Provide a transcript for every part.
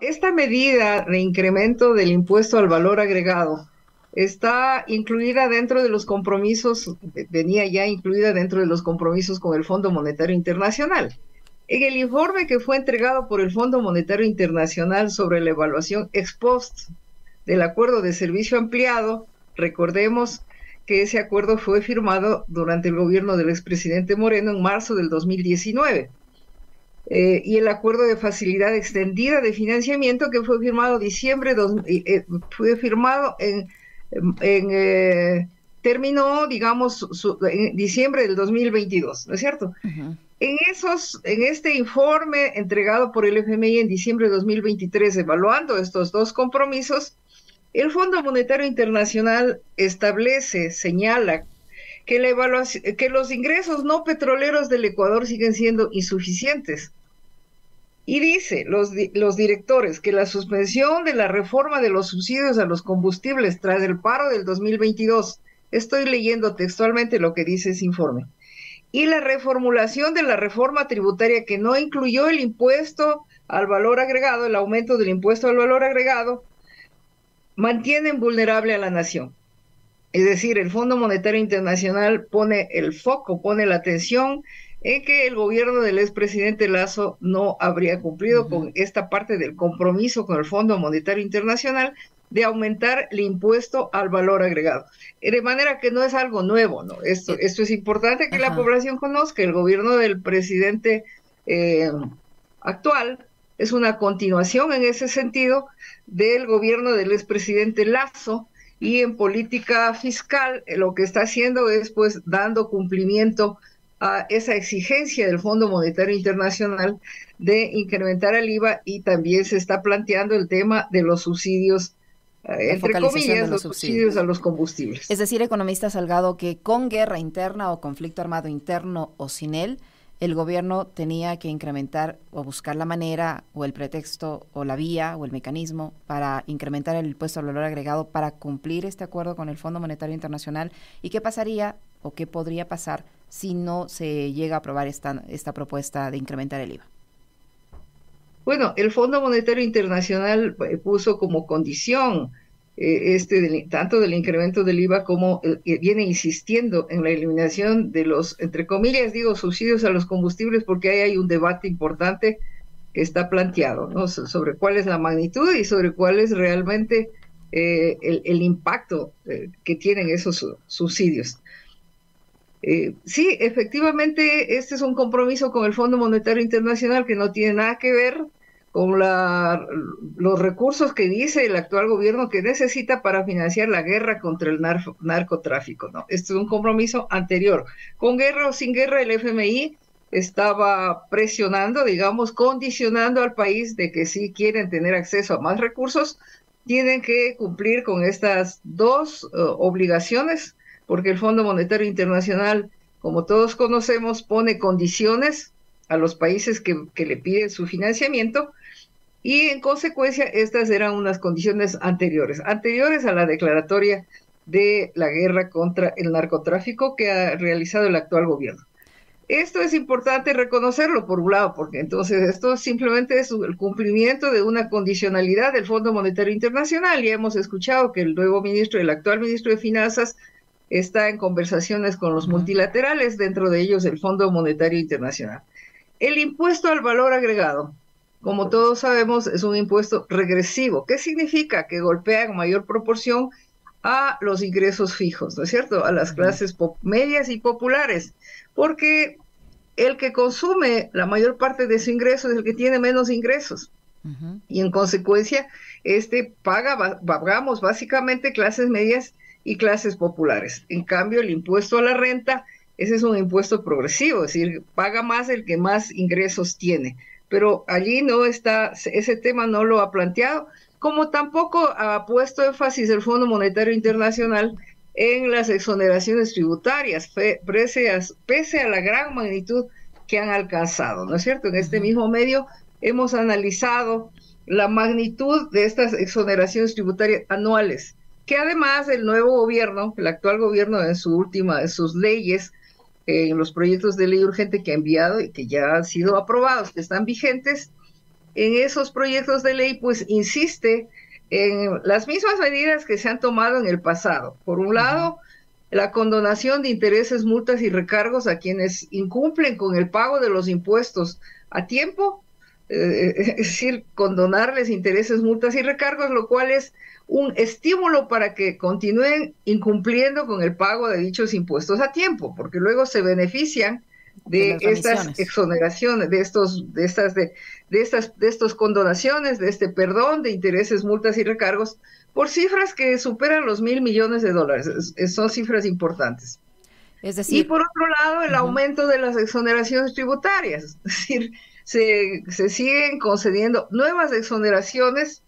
Esta medida de incremento del impuesto al valor agregado está incluida dentro de los compromisos, venía ya incluida dentro de los compromisos con el Fondo Monetario Internacional. En el informe que fue entregado por el Fondo Monetario Internacional sobre la evaluación ex post del acuerdo de servicio ampliado, recordemos que ese acuerdo fue firmado durante el gobierno del expresidente Moreno en marzo del 2019. Eh, y el acuerdo de facilidad extendida de financiamiento que fue firmado diciembre eh, fue firmado en, en terminó digamos en diciembre del 2022 no es cierto en esos en este informe entregado por el FMI en diciembre de 2023 evaluando estos dos compromisos el Fondo Monetario Internacional establece, señala que, la evaluación, que los ingresos no petroleros del Ecuador siguen siendo insuficientes. Y dice los, los directores que la suspensión de la reforma de los subsidios a los combustibles tras el paro del 2022, estoy leyendo textualmente lo que dice ese informe, y la reformulación de la reforma tributaria que no incluyó el impuesto al valor agregado, el aumento del impuesto al valor agregado, mantienen vulnerable a la nación. Es decir, el Fondo Monetario Internacional pone el foco, pone la atención en que el gobierno del expresidente Lazo no habría cumplido con esta parte del compromiso con el Fondo Monetario Internacional de aumentar el impuesto al valor agregado. De manera que no es algo nuevo, ¿no? Esto, esto es importante que la población conozca. El gobierno del presidente eh, actual es una continuación en ese sentido del gobierno del expresidente Lazo y en política fiscal eh, lo que está haciendo es pues dando cumplimiento a esa exigencia del Fondo Monetario Internacional de incrementar el IVA y también se está planteando el tema de los subsidios eh, entre comillas, los, subsidios a los combustibles. Es decir, economista Salgado, que con guerra interna o conflicto armado interno o sin él, el gobierno tenía que incrementar o buscar la manera o el pretexto o la vía o el mecanismo para incrementar el impuesto al valor agregado para cumplir este acuerdo con el Fondo Monetario Internacional y qué pasaría o qué podría pasar si no se llega a aprobar esta, esta propuesta de incrementar el IVA. Bueno, el Fondo Monetario Internacional eh, puso como condición eh, este tanto del incremento del IVA como viene insistiendo en la eliminación de los, entre comillas, digo, subsidios a los combustibles, porque ahí hay un debate importante que está planteado, ¿no? Sobre cuál es la magnitud y sobre cuál es realmente eh, el, impacto eh, que tienen esos subsidios. Sí, efectivamente, este es un compromiso con el Fondo Monetario Internacional que no tiene nada que ver con la, los recursos que dice el actual gobierno que necesita para financiar la guerra contra el narcotráfico. ¿no? Este es un compromiso anterior. Con guerra o sin guerra, el FMI estaba presionando, digamos, condicionando al país de que si quieren tener acceso a más recursos, tienen que cumplir con estas dos eh, obligaciones, porque el Fondo Monetario Internacional, como todos conocemos, pone condiciones a los países que, que le piden su financiamiento y en consecuencia estas eran unas condiciones anteriores, anteriores a la declaratoria de la guerra contra el narcotráfico que ha realizado el actual gobierno. Esto es importante reconocerlo por un lado, porque entonces esto simplemente es el cumplimiento de una condicionalidad del Fondo Monetario Internacional. Ya hemos escuchado que el nuevo ministro, el actual ministro de Finanzas, está en conversaciones con los multilaterales, dentro de ellos el Fondo Monetario Internacional. El impuesto al valor agregado como todos sabemos, es un impuesto regresivo. ¿Qué significa? Que golpea en mayor proporción a los ingresos fijos, ¿no es cierto? A las clases medias y populares, porque el que consume la mayor parte de su ingreso es el que tiene menos ingresos. Y en consecuencia, este paga, pagamos básicamente clases medias y clases populares. En cambio, el impuesto a la renta, ese es un impuesto progresivo, es decir, paga más el que más ingresos tiene pero allí no está, ese tema no lo ha planteado, como tampoco ha puesto énfasis el Fondo Monetario Internacional en las exoneraciones tributarias, pese a, pese a la gran magnitud que han alcanzado, ¿no es cierto? En este mismo medio hemos analizado la magnitud de estas exoneraciones tributarias anuales, que además el nuevo gobierno, el actual gobierno en su última, de sus leyes, en los proyectos de ley urgente que ha enviado y que ya han sido aprobados, que están vigentes, en esos proyectos de ley, pues insiste en las mismas medidas que se han tomado en el pasado. Por un lado, la condonación de intereses, multas y recargos a quienes incumplen con el pago de los impuestos a tiempo, eh, es decir, condonarles intereses, multas y recargos, lo cual es un estímulo para que continúen incumpliendo con el pago de dichos impuestos a tiempo, porque luego se benefician de, estas exoneraciones, de estos, de estas, de, de estas, de estos condonaciones, de este perdón de intereses, multas y recargos, por cifras que superan los mil millones de dólares. son cifras importantes. Es decir, y por otro lado, el aumento de las exoneraciones tributarias, es decir, se, siguen concediendo nuevas exoneraciones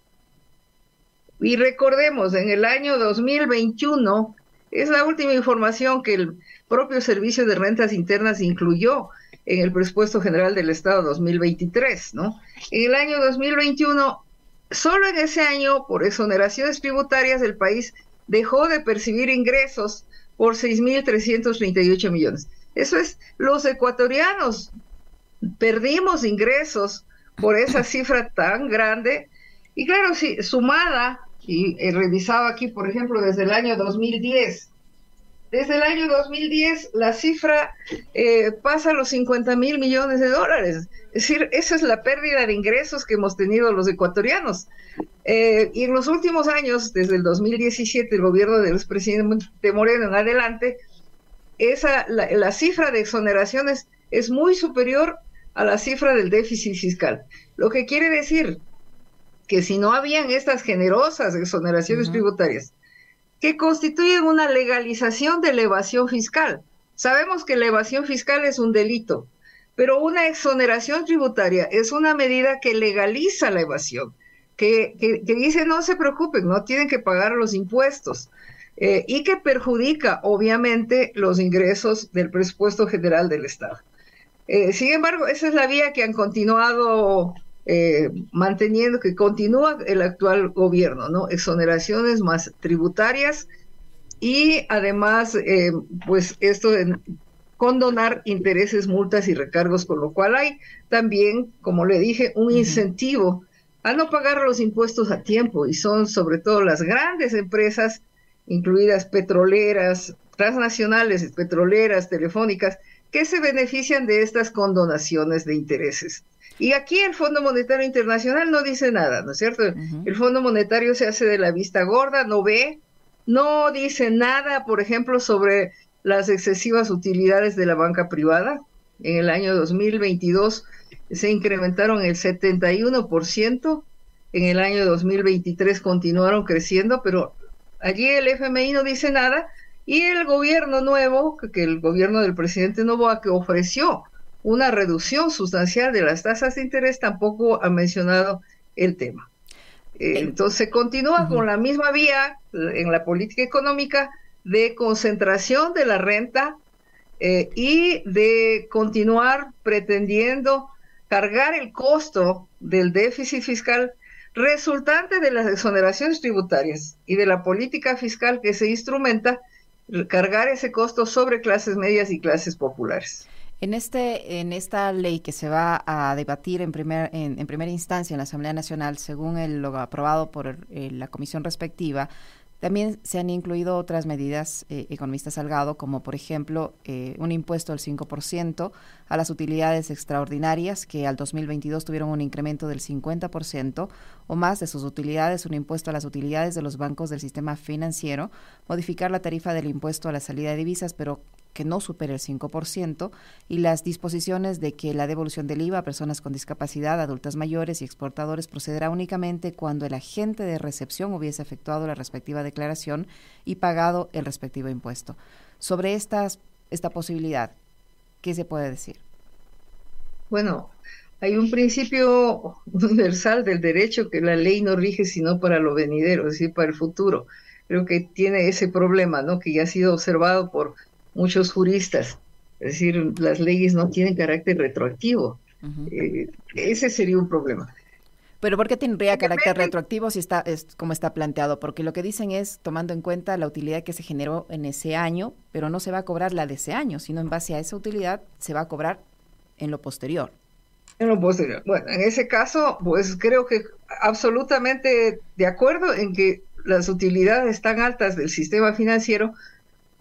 y recordemos, en el año 2021, es la última información que el propio Servicio de Rentas Internas incluyó en el presupuesto general del Estado 2023, ¿no? En el año 2021, solo en ese año, por exoneraciones tributarias, el país dejó de percibir ingresos por 6.338 millones. Eso es, los ecuatorianos perdimos ingresos por esa cifra tan grande y claro, sí, sumada y he revisado aquí, por ejemplo, desde el año 2010. Desde el año 2010 la cifra eh, pasa a los 50 mil millones de dólares. Es decir, esa es la pérdida de ingresos que hemos tenido los ecuatorianos. Eh, y en los últimos años, desde el 2017, el gobierno del expresidente Moreno en adelante, esa, la, la cifra de exoneraciones es muy superior a la cifra del déficit fiscal. Lo que quiere decir que si no habían estas generosas exoneraciones tributarias, que constituyen una legalización de la evasión fiscal. Sabemos que la evasión fiscal es un delito, pero una exoneración tributaria es una medida que legaliza la evasión, que, dice no se preocupen, no tienen que pagar los impuestos. Eh, y que perjudica obviamente los ingresos del presupuesto general del Estado. Eh, sin embargo, esa es la vía que han continuado eh, manteniendo que continúa el actual gobierno, ¿no? Exoneraciones más tributarias y además, eh, pues esto de condonar intereses, multas y recargos, con lo cual hay también, como le dije, un incentivo a no pagar los impuestos a tiempo y son sobre todo las grandes empresas, incluidas petroleras, transnacionales, petroleras, telefónicas, que se benefician de estas condonaciones de intereses. Y aquí el Fondo Monetario Internacional no dice nada, ¿no es cierto? El Fondo Monetario se hace de la vista gorda, no ve, no dice nada, por ejemplo, sobre las excesivas utilidades de la banca privada. En el año 2022 se incrementaron el 71%, en el año 2023 continuaron creciendo, pero allí el FMI no dice nada y el gobierno nuevo, que el gobierno del presidente Novoa que ofreció una reducción sustancial de las tasas de interés, tampoco ha mencionado el tema. Eh, entonces continúa con la misma vía en la política económica de concentración de la renta eh, y de continuar pretendiendo cargar el costo del déficit fiscal resultante de las exoneraciones tributarias y de la política fiscal que se instrumenta, cargar ese costo sobre clases medias y clases populares. En, este, en esta ley que se va a debatir en, primer, en, primera instancia en la Asamblea Nacional, según el, lo aprobado por eh, la comisión respectiva, también se han incluido otras medidas, eh, economista Salgado, como por ejemplo eh, un impuesto del 5% a las utilidades extraordinarias, que al 2022 tuvieron un incremento del 50% o más de sus utilidades, un impuesto a las utilidades de los bancos del sistema financiero, modificar la tarifa del impuesto a la salida de divisas, pero que no supere el 5% y las disposiciones de que la devolución del IVA a personas con discapacidad, adultas mayores y exportadores procederá únicamente cuando el agente de recepción hubiese efectuado la respectiva declaración y pagado el respectivo impuesto. Sobre estas, esta posibilidad, ¿qué se puede decir? Bueno, hay un principio universal del derecho que la ley no rige sino para lo venidero, es decir, para el futuro. Creo que tiene ese problema, ¿no? Que ya ha sido observado por muchos juristas. Es decir, las leyes no tienen carácter retroactivo. Eh, ese sería un problema. Pero ¿por qué tendría carácter retroactivo si está es como está planteado? Porque lo que dicen es tomando en cuenta la utilidad que se generó en ese año, pero no se va a cobrar la de ese año, sino en base a esa utilidad se va a cobrar en lo posterior. En lo posterior. Bueno, en ese caso, pues creo que absolutamente de acuerdo en que las utilidades tan altas del sistema financiero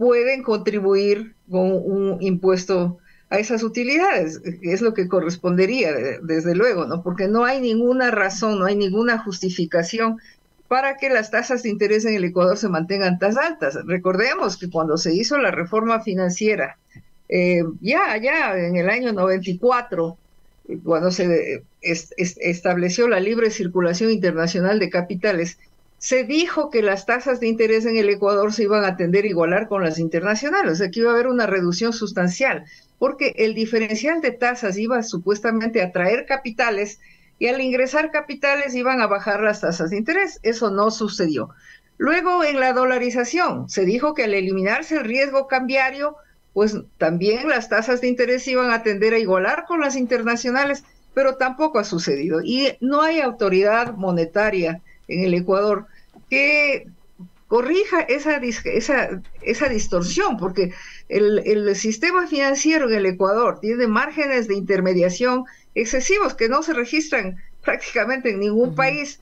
pueden contribuir con un impuesto a esas utilidades, es lo que correspondería, desde luego, ¿no? Porque no hay ninguna razón, no hay ninguna justificación para que las tasas de interés en el Ecuador se mantengan tan altas. Recordemos que cuando se hizo la reforma financiera, eh, ya, ya en el año 94, cuando se estableció la libre circulación internacional de capitales, se dijo que las tasas de interés en el Ecuador se iban a tender a igualar con las internacionales, o sea iba a haber una reducción sustancial porque el diferencial de tasas iba supuestamente a traer capitales y al ingresar capitales iban a bajar las tasas de interés. Eso no sucedió. Luego, en la dolarización, se dijo que al eliminarse el riesgo cambiario, pues también las tasas de interés iban a tender a igualar con las internacionales, pero tampoco ha sucedido. Y no hay autoridad monetaria en el Ecuador que corrija esa, esa, esa distorsión, porque el, sistema financiero en el Ecuador tiene márgenes de intermediación excesivos que no se registran prácticamente en ningún país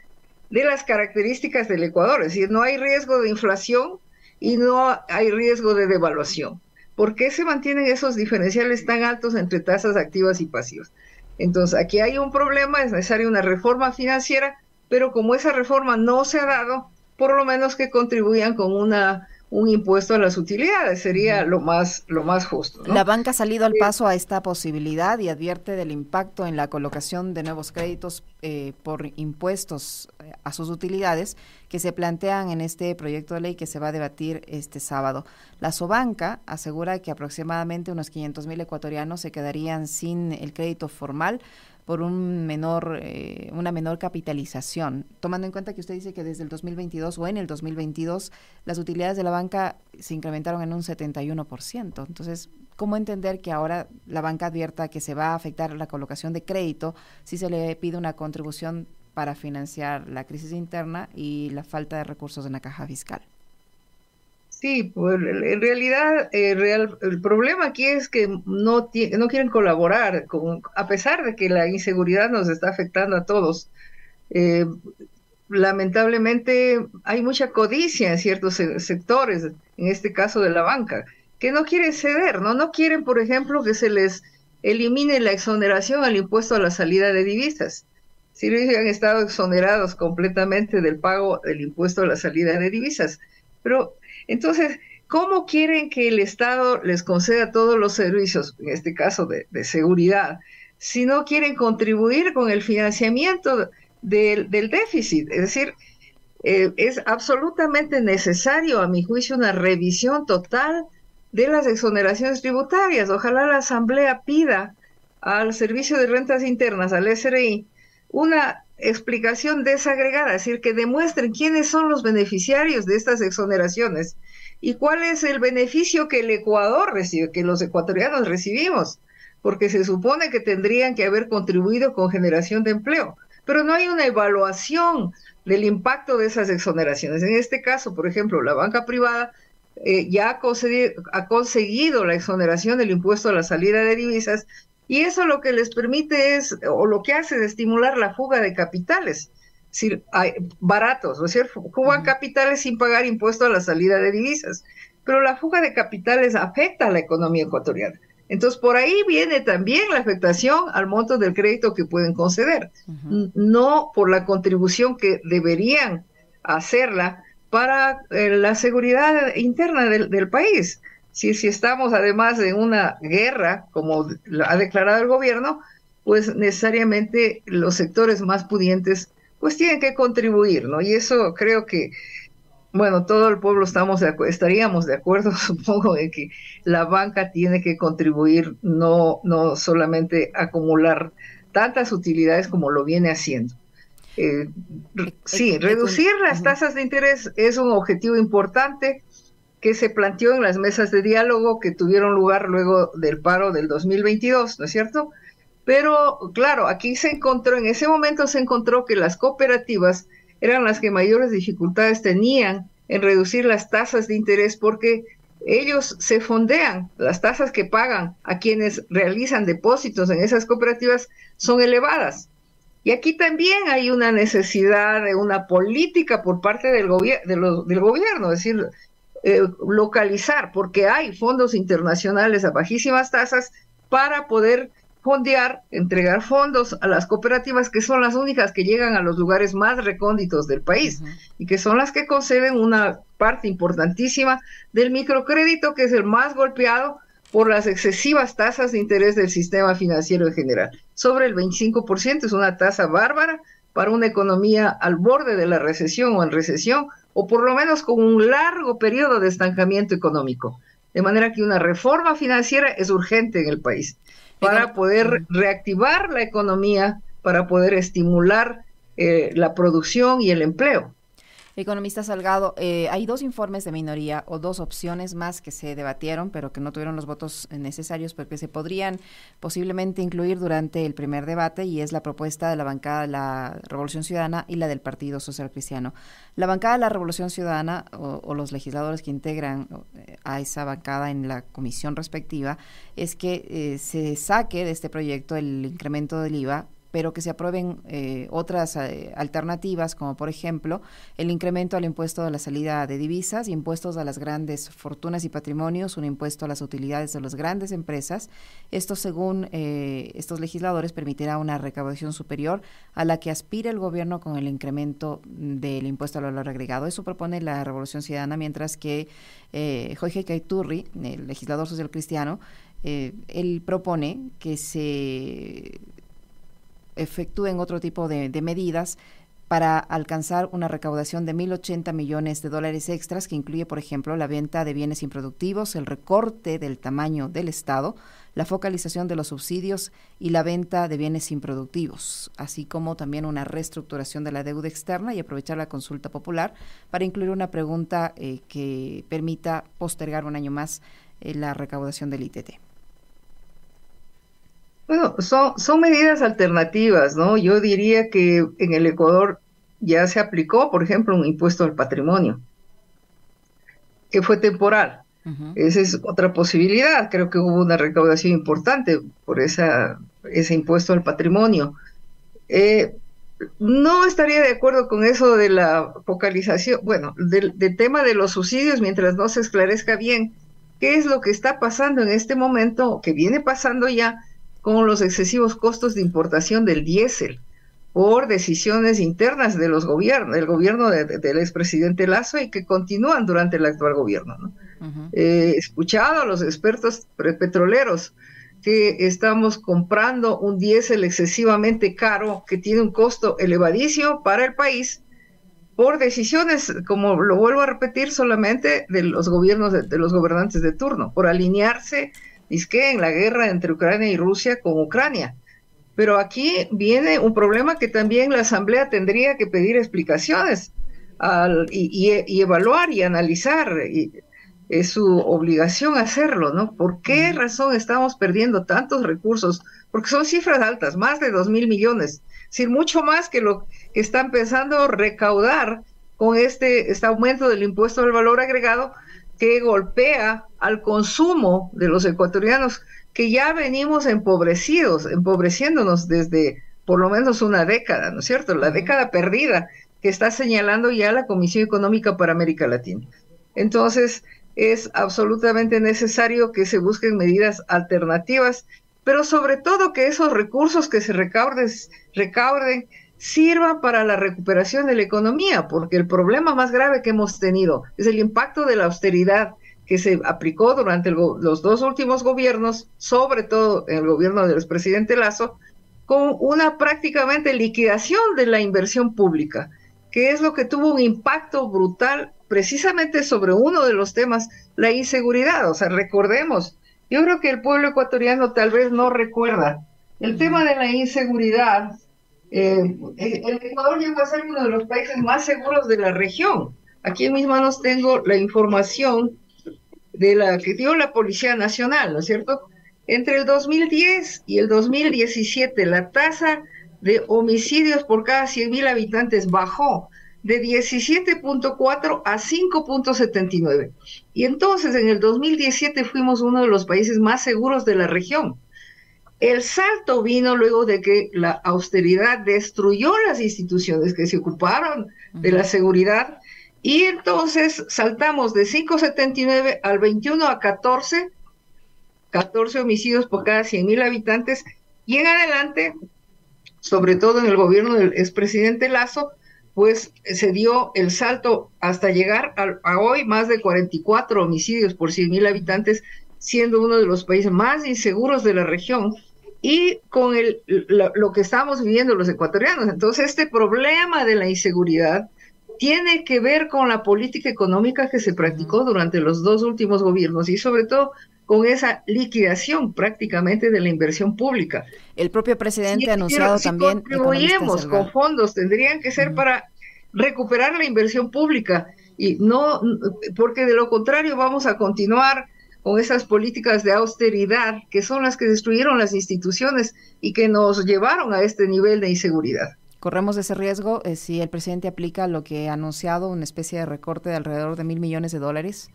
de las características del Ecuador, es decir, no hay riesgo de inflación y no hay riesgo de devaluación. ¿Por qué se mantienen esos diferenciales tan altos entre tasas activas y pasivas? Entonces, aquí hay un problema, es necesaria una reforma financiera, pero como esa reforma no se ha dado, por lo menos que contribuyan con una un impuesto a las utilidades sería lo más lo más justo. La banca ha salido al paso a esta posibilidad y advierte del impacto en la colocación de nuevos créditos eh, por impuestos eh, a sus utilidades que se plantean en este proyecto de ley que se va a debatir este sábado. La Sobanca asegura que aproximadamente unos 500 mil ecuatorianos se quedarían sin el crédito formal por un menor, eh, una menor capitalización, tomando en cuenta que usted dice que desde el 2022 o en el 2022 las utilidades de la banca se incrementaron en un 71%. Entonces, ¿cómo entender que ahora la banca advierta que se va a afectar la colocación de crédito si se le pide una contribución para financiar la crisis interna y la falta de recursos en la caja fiscal? Sí, pues en realidad eh, real, el problema aquí es que no, no quieren colaborar, con, a pesar de que la inseguridad nos está afectando a todos. Eh, lamentablemente hay mucha codicia en ciertos sectores, en este caso de la banca, que no quieren ceder, ¿no? No quieren, por ejemplo, que se les elimine la exoneración al impuesto a la salida de divisas. Si han estado exonerados completamente del pago del impuesto a la salida de divisas. Pero entonces, ¿cómo quieren que el Estado les conceda todos los servicios, en este caso de, seguridad, si no quieren contribuir con el financiamiento del, déficit? Es decir, eh, es absolutamente necesario, a mi juicio, una revisión total de las exoneraciones tributarias. Ojalá la Asamblea pida al Servicio de Rentas Internas, al SRI, una explicación desagregada, es decir, que demuestren quiénes son los beneficiarios de estas exoneraciones y cuál es el beneficio que el Ecuador recibe, que los ecuatorianos recibimos, porque se supone que tendrían que haber contribuido con generación de empleo, pero no hay una evaluación del impacto de esas exoneraciones. En este caso, por ejemplo, la banca privada eh, ya ha ha conseguido la exoneración del impuesto a la salida de divisas y eso lo que les permite es, o lo que hace es estimular la fuga de capitales, si hay, baratos, ¿no es cierto? Fugan capitales sin pagar impuesto a la salida de divisas. Pero la fuga de capitales afecta a la economía ecuatoriana. Entonces, por ahí viene también la afectación al monto del crédito que pueden conceder, no por la contribución que deberían hacerla para eh, la seguridad interna del país. Si, si estamos además en una guerra, como ha declarado el gobierno, pues necesariamente los sectores más pudientes pues tienen que contribuir, ¿no? Y eso creo que, bueno, todo el pueblo estamos de estaríamos de acuerdo, supongo, en que la banca tiene que contribuir, no, no solamente acumular tantas utilidades como lo viene haciendo. Eh, sí, reducir las tasas de interés es un objetivo importante que se planteó en las mesas de diálogo que tuvieron lugar luego del paro del 2022, ¿no es cierto? Pero claro, aquí se encontró, en ese momento se encontró que las cooperativas eran las que mayores dificultades tenían en reducir las tasas de interés porque ellos se fondean, las tasas que pagan a quienes realizan depósitos en esas cooperativas son elevadas. Y aquí también hay una necesidad de una política por parte del, del gobierno, es decir, eh, localizar, porque hay fondos internacionales a bajísimas tasas para poder fondear, entregar fondos a las cooperativas que son las únicas que llegan a los lugares más recónditos del país y que son las que conceden una parte importantísima del microcrédito que es el más golpeado por las excesivas tasas de interés del sistema financiero en general. Sobre el 25% es una tasa bárbara para una economía al borde de la recesión o en recesión, o por lo menos con un largo periodo de estancamiento económico. De manera que una reforma financiera es urgente en el país para poder reactivar la economía, para poder estimular eh, la producción y el empleo. Economista Salgado, eh, hay dos informes de minoría o dos opciones más que se debatieron, pero que no tuvieron los votos necesarios porque se podrían posiblemente incluir durante el primer debate y es la propuesta de la bancada de la Revolución Ciudadana y la del Partido Social Cristiano. La bancada de la Revolución Ciudadana o, los legisladores que integran eh, a esa bancada en la comisión respectiva es que eh, se saque de este proyecto el incremento del IVA pero que se aprueben eh, otras eh, alternativas, como por ejemplo el incremento al impuesto de la salida de divisas, impuestos a las grandes fortunas y patrimonios, un impuesto a las utilidades de las grandes empresas. Esto, según eh, estos legisladores, permitirá una recaudación superior a la que aspira el gobierno con el incremento del impuesto al valor agregado. Eso propone la Revolución Ciudadana, mientras que Jorge Caiturri, el legislador social cristiano, él propone que se efectúen otro tipo de, medidas para alcanzar una recaudación de 1.080 millones de dólares extras, que incluye, por ejemplo, la venta de bienes improductivos, el recorte del tamaño del Estado, la focalización de los subsidios y la venta de bienes improductivos, así como también una reestructuración de la deuda externa y aprovechar la consulta popular para incluir una pregunta eh, que permita postergar un año más eh, la recaudación del ITT. Bueno, son, son medidas alternativas, ¿no? Yo diría que en el Ecuador ya se aplicó, por ejemplo, un impuesto al patrimonio, que fue temporal. Esa es otra posibilidad. Creo que hubo una recaudación importante por esa, ese impuesto al patrimonio. Eh, no estaría de acuerdo con eso de la focalización, bueno, del, del, tema de los subsidios mientras no se esclarezca bien qué es lo que está pasando en este momento, que viene pasando ya con los excesivos costos de importación del diésel por decisiones internas de los gobiernos, del gobierno del expresidente Lazo y que continúan durante el actual gobierno. ¿no? He escuchado a los expertos petroleros que estamos comprando un diésel excesivamente caro que tiene un costo elevadísimo para el país por decisiones, como lo vuelvo a repetir, solamente de los gobiernos, de los gobernantes de turno, por alinearse es que en la guerra entre Ucrania y Rusia con Ucrania. Pero aquí viene un problema que también la Asamblea tendría que pedir explicaciones y, evaluar y analizar. Y es su obligación hacerlo, ¿no? ¿Por qué razón estamos perdiendo tantos recursos? Porque son cifras altas, más de dos mil millones. Es decir, mucho más que lo que están pensando recaudar con este, este aumento del impuesto al valor agregado que golpea al consumo de los ecuatorianos que ya venimos empobrecidos, empobreciéndonos desde por lo menos una década, ¿no es cierto? La década perdida que está señalando ya la Comisión Económica para América Latina. Entonces, es absolutamente necesario que se busquen medidas alternativas, pero sobre todo que esos recursos que se recauden, recauden sirvan para la recuperación de la economía, porque el problema más grave que hemos tenido es el impacto de la austeridad que se aplicó durante los dos últimos gobiernos, sobre todo en el gobierno del expresidente Lazo, con una prácticamente liquidación de la inversión pública, que es lo que tuvo un impacto brutal precisamente sobre uno de los temas, la inseguridad. O sea, recordemos, yo creo que el pueblo ecuatoriano tal vez no recuerda el tema de la inseguridad eh, el Ecuador llegó a ser uno de los países más seguros de la región. Aquí en mis manos tengo la información de la que dio la Policía Nacional, ¿no es cierto? Entre el 2010 y el 2017, la tasa de homicidios por cada 100.000 habitantes bajó de 17.4 a 5.79. Y entonces en el 2017 fuimos uno de los países más seguros de la región. El salto vino luego de que la austeridad destruyó las instituciones que se ocuparon de la seguridad. Y entonces saltamos de 5.79 al 21 a 14, 14 homicidios por cada 100 mil habitantes. Y en adelante, sobre todo en el gobierno del expresidente Lazo, pues se dio el salto hasta llegar a, hoy más de 44 homicidios por 100 mil habitantes, siendo uno de los países más inseguros de la región y con el, lo, que estamos viviendo los ecuatorianos. Entonces, este problema de la inseguridad tiene que ver con la política económica que se practicó durante los dos últimos gobiernos y sobre todo con esa liquidación prácticamente de la inversión pública. El propio presidente ha anunciado si también. Contribuimos con fondos, tendrían que ser para recuperar la inversión pública y no, porque de lo contrario vamos a continuar con esas políticas de austeridad que son las que destruyeron las instituciones y que nos llevaron a este nivel de inseguridad. Corremos ese riesgo eh, si el presidente aplica lo que ha anunciado, una especie de recorte de alrededor de mil millones de dólares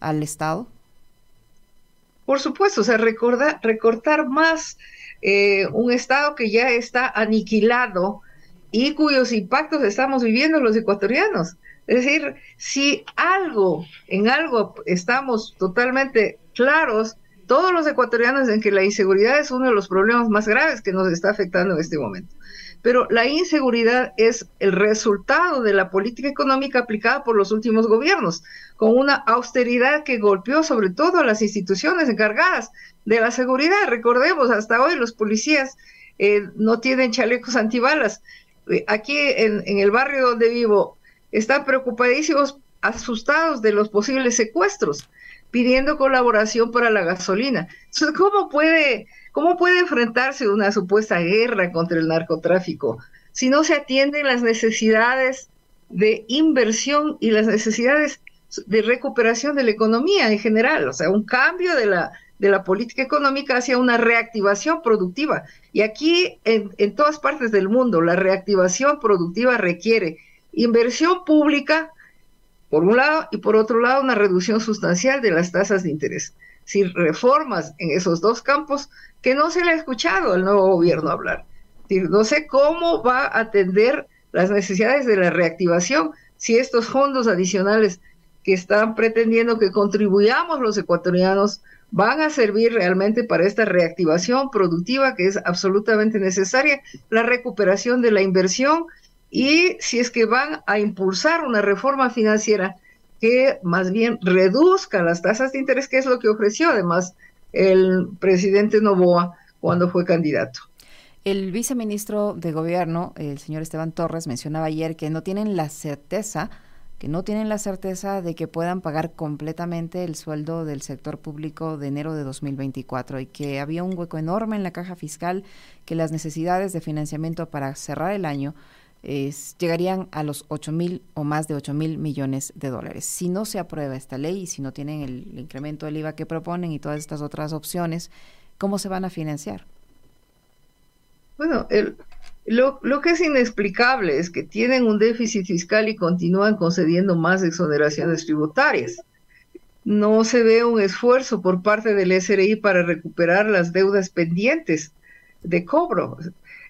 al Estado. Por supuesto, o sea, recortar más eh, un Estado que ya está aniquilado y cuyos impactos estamos viviendo los ecuatorianos. Es decir, si algo, en algo estamos totalmente claros, todos los ecuatorianos en que la inseguridad es uno de los problemas más graves que nos está afectando en este momento. Pero la inseguridad es el resultado de la política económica aplicada por los últimos gobiernos, con una austeridad que golpeó sobre todo a las instituciones encargadas de la seguridad. Recordemos, hasta hoy los policías eh, no tienen chalecos antibalas. Eh, aquí en, en el barrio donde vivo están preocupadísimos, asustados de los posibles secuestros, pidiendo colaboración para la gasolina. Entonces, ¿cómo puede, cómo puede enfrentarse una supuesta guerra contra el narcotráfico si no se atienden las necesidades de inversión y las necesidades de recuperación de la economía en general? O sea, un cambio de la, de la política económica hacia una reactivación productiva. Y aquí, en, en todas partes del mundo, la reactivación productiva requiere inversión pública, por un lado, y por otro lado, una reducción sustancial de las tasas de interés. Si reformas en esos dos campos que no se le ha escuchado al nuevo gobierno hablar. no sé cómo va a atender las necesidades de la reactivación si estos fondos adicionales que están pretendiendo que contribuyamos los ecuatorianos van a servir realmente para esta reactivación productiva que es absolutamente necesaria, la recuperación de la inversión y si es que van a impulsar una reforma financiera que más bien reduzca las tasas de interés, que es lo que ofreció además el presidente Novoa cuando fue candidato. El viceministro de Gobierno, el señor Esteban Torres, mencionaba ayer que no tienen la certeza que no tienen la certeza de que puedan pagar completamente el sueldo del sector público de enero de 2024 y que había un hueco enorme en la caja fiscal, que las necesidades de financiamiento para cerrar el año llegarían a los 8 mil o más de 8 mil millones de dólares. Si no se aprueba esta ley y si no tienen el, incremento del IVA que proponen y todas estas otras opciones, ¿cómo se van a financiar? Bueno, lo, lo, que es inexplicable es que tienen un déficit fiscal y continúan concediendo más exoneraciones tributarias. No se ve un esfuerzo por parte del SRI para recuperar las deudas pendientes de cobro.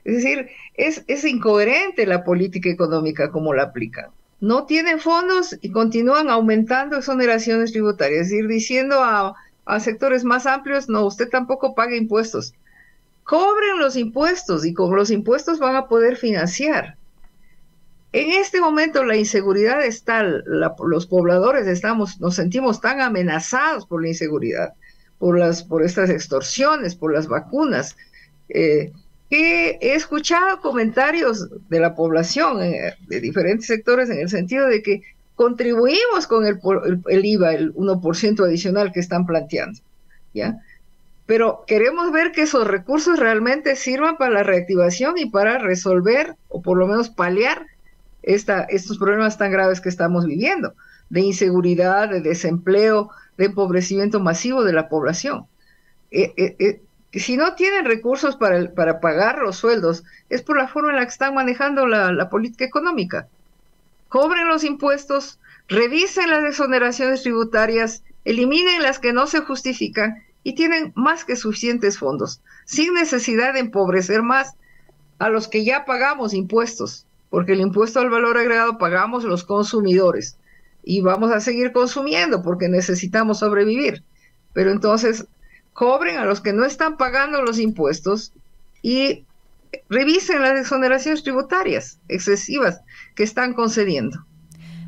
Es decir, es, es incoherente la política económica como la aplican. No tienen fondos y continúan aumentando exoneraciones tributarias, es decir, diciendo a, a sectores más amplios, no, usted tampoco paga impuestos. Cobren los impuestos y con los impuestos van a poder financiar. En este momento la inseguridad es tal, los pobladores estamos, nos sentimos tan amenazados por la inseguridad, por las, por estas extorsiones, por las vacunas, eh, he escuchado comentarios de la población eh, de diferentes sectores en el sentido de que contribuimos con el, IVA, el 1% adicional que están planteando, ¿ya? Pero queremos ver que esos recursos realmente sirvan para la reactivación y para resolver o por lo menos paliar esta, estos problemas tan graves que estamos viviendo, de inseguridad, de desempleo, de empobrecimiento masivo de la población. Eh, eh, si no tienen recursos para, para pagar los sueldos, es por la forma en la que están manejando la, política económica. cobren los impuestos, revisen las exoneraciones tributarias, eliminen las que no se justifican y tienen más que suficientes fondos, sin necesidad de empobrecer más a los que ya pagamos impuestos, porque el impuesto al valor agregado pagamos los consumidores y vamos a seguir consumiendo porque necesitamos sobrevivir. Pero entonces cobren a los que no están pagando los impuestos y revisen las exoneraciones tributarias excesivas que están concediendo.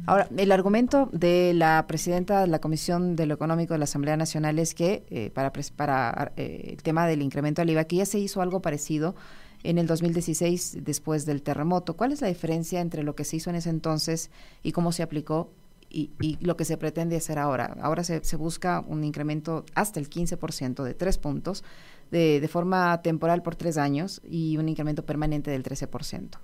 Ahora, el argumento de la presidenta de la Comisión de lo Económico de la Asamblea Nacional es que eh, para, eh, el tema del incremento al IVA, que ya se hizo algo parecido en el 2016 después del terremoto. ¿Cuál es la diferencia entre lo que se hizo en ese entonces y cómo se aplicó y, lo que se pretende hacer ahora? Ahora se, busca un incremento hasta el 15% de tres puntos de, forma temporal por tres años y un incremento permanente del 13%.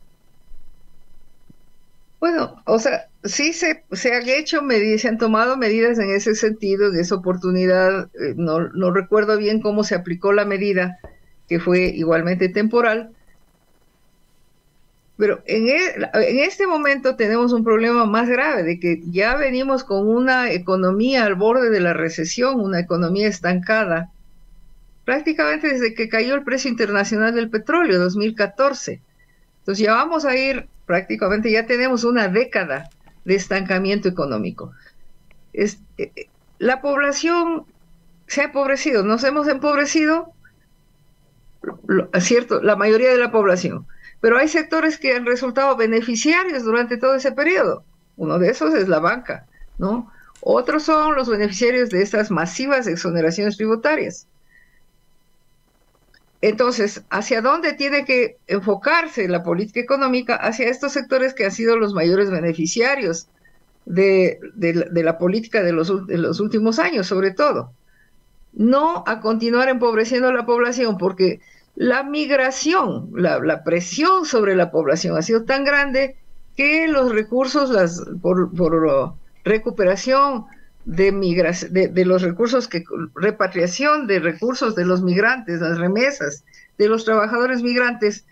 Bueno, o sea, sí se, han hecho medidas, se han tomado medidas en ese sentido, en esa oportunidad. Eh, no recuerdo bien cómo se aplicó la medida, que fue igualmente temporal. Pero en, e, en este momento tenemos un problema más grave, de que ya venimos con una economía al borde de la recesión, una economía estancada, prácticamente desde que cayó el precio internacional del petróleo, 2014. Entonces ya vamos a ir prácticamente ya tenemos una década de estancamiento económico. Eh, eh, la población se ha empobrecido, nos hemos empobrecido, cierto, la mayoría de la población, pero hay sectores que han resultado beneficiarios durante todo ese periodo. Uno de esos es la banca, ¿no? Otros son los beneficiarios de estas masivas exoneraciones tributarias. Entonces, ¿hacia dónde tiene que enfocarse la política económica? Hacia estos sectores que han sido los mayores beneficiarios de, la política de los, de los, últimos años, sobre todo. No a continuar empobreciendo a la población, porque la migración, la, presión sobre la población ha sido tan grande que los recursos las, por, por recuperación de, de, los recursos que repatriación de recursos de los migrantes, las remesas de los trabajadores migrantes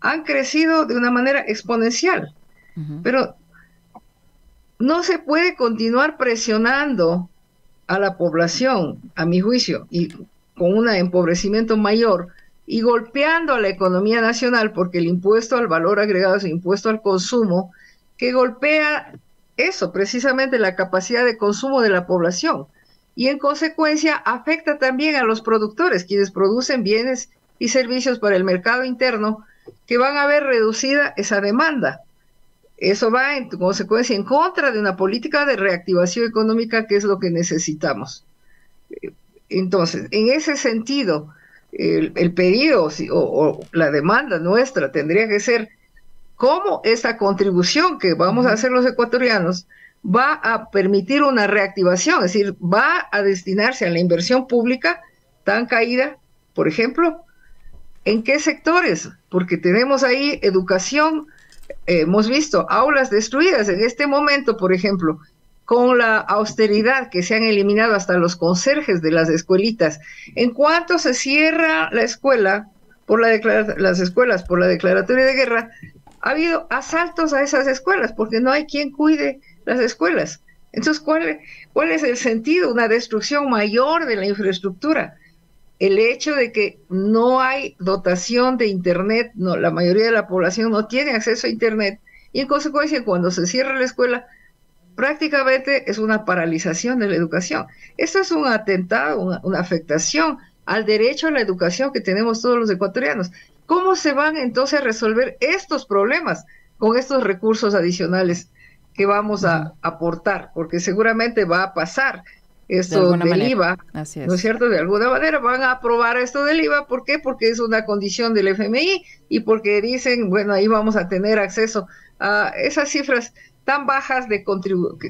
han crecido de una manera exponencial. Pero no se puede continuar presionando a la población, a mi juicio, y con un empobrecimiento mayor y golpeando a la economía nacional porque el impuesto al valor agregado es impuesto al consumo que golpea eso, precisamente la capacidad de consumo de la población. Y en consecuencia afecta también a los productores, quienes producen bienes y servicios para el mercado interno, que van a ver reducida esa demanda. Eso va en consecuencia en contra de una política de reactivación económica que es lo que necesitamos. Entonces, en ese sentido, el, pedido o, o, la demanda nuestra tendría que ser cómo esa contribución que vamos a hacer los ecuatorianos va a permitir una reactivación, es decir, va a destinarse a la inversión pública tan caída, por ejemplo, ¿en qué sectores? Porque tenemos ahí educación, eh, hemos visto aulas destruidas en este momento, por ejemplo, con la austeridad que se han eliminado hasta los conserjes de las escuelitas. En cuanto se cierra la escuela, por la las escuelas por la declaratoria de guerra, ha habido asaltos a esas escuelas porque no hay quien cuide las escuelas. Entonces, ¿cuál, ¿cuál es el sentido? Una destrucción mayor de la infraestructura. El hecho de que no hay dotación de Internet, no, la mayoría de la población no tiene acceso a Internet y en consecuencia cuando se cierra la escuela prácticamente es una paralización de la educación. Esto es un atentado, una, una afectación al derecho a la educación que tenemos todos los ecuatorianos. ¿Cómo se van entonces a resolver estos problemas con estos recursos adicionales que vamos a aportar? Porque seguramente va a pasar esto del IVA, ¿no es cierto? De alguna manera van a aprobar esto del IVA, ¿por qué? Porque es una condición del FMI y porque dicen, bueno, ahí vamos a tener acceso a esas cifras tan bajas de,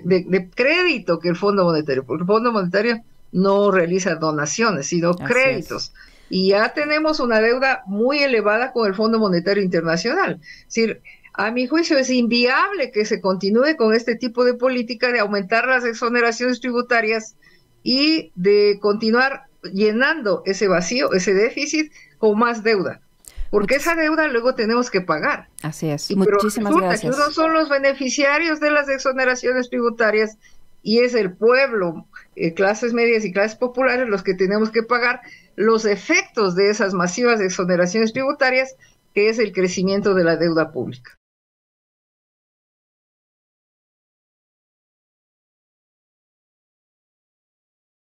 de, crédito que el Fondo Monetario, porque el Fondo Monetario no realiza donaciones, sino créditos y ya tenemos una deuda muy elevada con el Fondo Monetario Internacional. Es decir, a mi juicio es inviable que se continúe con este tipo de política de aumentar las exoneraciones tributarias y de continuar llenando ese vacío, ese déficit con más deuda. Porque esa deuda luego tenemos que pagar. Así es. Muchísimas gracias. Que uno son los beneficiarios de las exoneraciones tributarias y es el pueblo, eh, clases medias y clases populares los que tenemos que pagar los efectos de esas masivas exoneraciones tributarias, que es el crecimiento de la deuda pública.